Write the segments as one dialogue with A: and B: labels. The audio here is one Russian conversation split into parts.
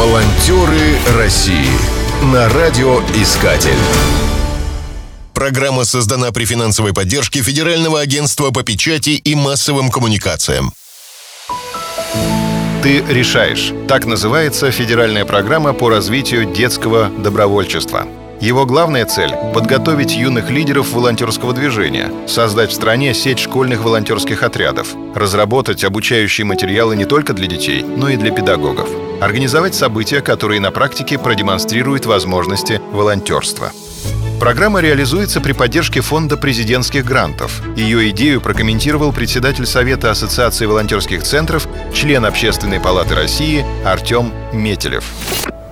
A: Волонтеры России на радиоискатель. Программа создана при финансовой поддержке Федерального агентства по печати и массовым коммуникациям.
B: «Ты решаешь». Так называется федеральная программа по развитию детского добровольчества. Его главная цель — подготовить юных лидеров волонтерского движения, создать в стране сеть школьных волонтерских отрядов, разработать обучающие материалы не только для детей, но и для педагогов, организовать события, которые на практике продемонстрируют возможности волонтерства. Программа реализуется при поддержке Фонда президентских грантов. Ее идею прокомментировал председатель Совета Ассоциации волонтерских центров, член Общественной палаты России Артем Метелев.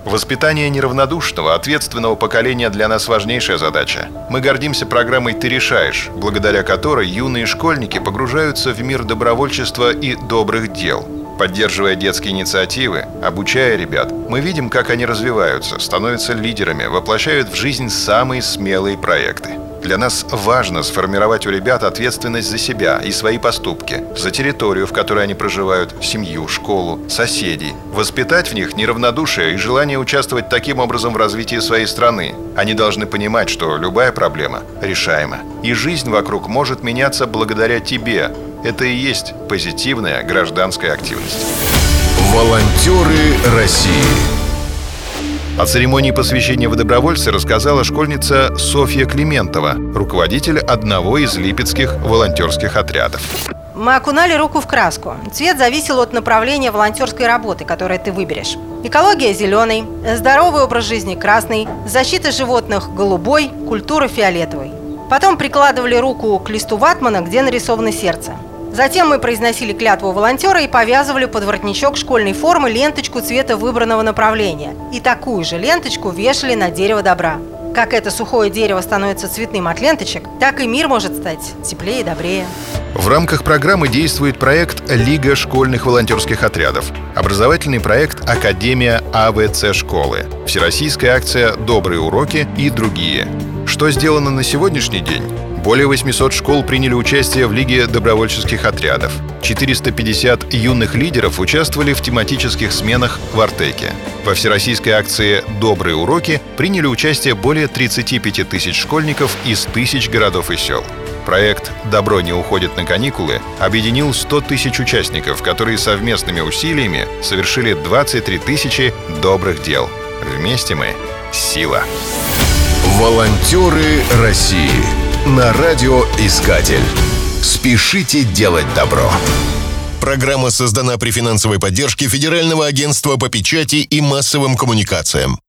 B: Воспитание неравнодушного, ответственного поколения для нас важнейшая задача. Мы гордимся программой «Ты решаешь», благодаря которой юные школьники погружаются в мир добровольчества и добрых дел. Поддерживая детские инициативы, обучая ребят, мы видим, как они развиваются, становятся лидерами, воплощают в жизнь самые смелые проекты. Для нас важно сформировать у ребят ответственность за себя и свои поступки, за территорию, в которой они проживают, семью, школу, соседей. Воспитать в них неравнодушие и желание участвовать таким образом в развитии своей страны. Они должны понимать, что любая проблема решаема. И жизнь вокруг может меняться благодаря тебе. Это и есть позитивная гражданская активность.
A: Волонтеры России
B: о церемонии посвящения в добровольцы рассказала школьница Софья Климентова, руководитель одного из липецких волонтерских отрядов.
C: Мы окунали руку в краску. Цвет зависел от направления волонтерской работы, которое ты выберешь. Экология – зеленый, здоровый образ жизни – красный, защита животных – голубой, культура – фиолетовый. Потом прикладывали руку к листу ватмана, где нарисовано сердце – Затем мы произносили клятву волонтера и повязывали под воротничок школьной формы ленточку цвета выбранного направления. И такую же ленточку вешали на дерево добра. Как это сухое дерево становится цветным от ленточек, так и мир может стать теплее и добрее.
B: В рамках программы действует проект «Лига школьных волонтерских отрядов», образовательный проект «Академия АВЦ школы», всероссийская акция «Добрые уроки» и другие. Что сделано на сегодняшний день? Более 800 школ приняли участие в Лиге добровольческих отрядов. 450 юных лидеров участвовали в тематических сменах в Артеке. Во всероссийской акции «Добрые уроки» приняли участие более 35 тысяч школьников из тысяч городов и сел. Проект «Добро не уходит на каникулы» объединил 100 тысяч участников, которые совместными усилиями совершили 23 тысячи добрых дел. Вместе мы — сила.
A: Волонтеры России на радиоискатель. Спешите делать добро. Программа создана при финансовой поддержке Федерального агентства по печати и массовым коммуникациям.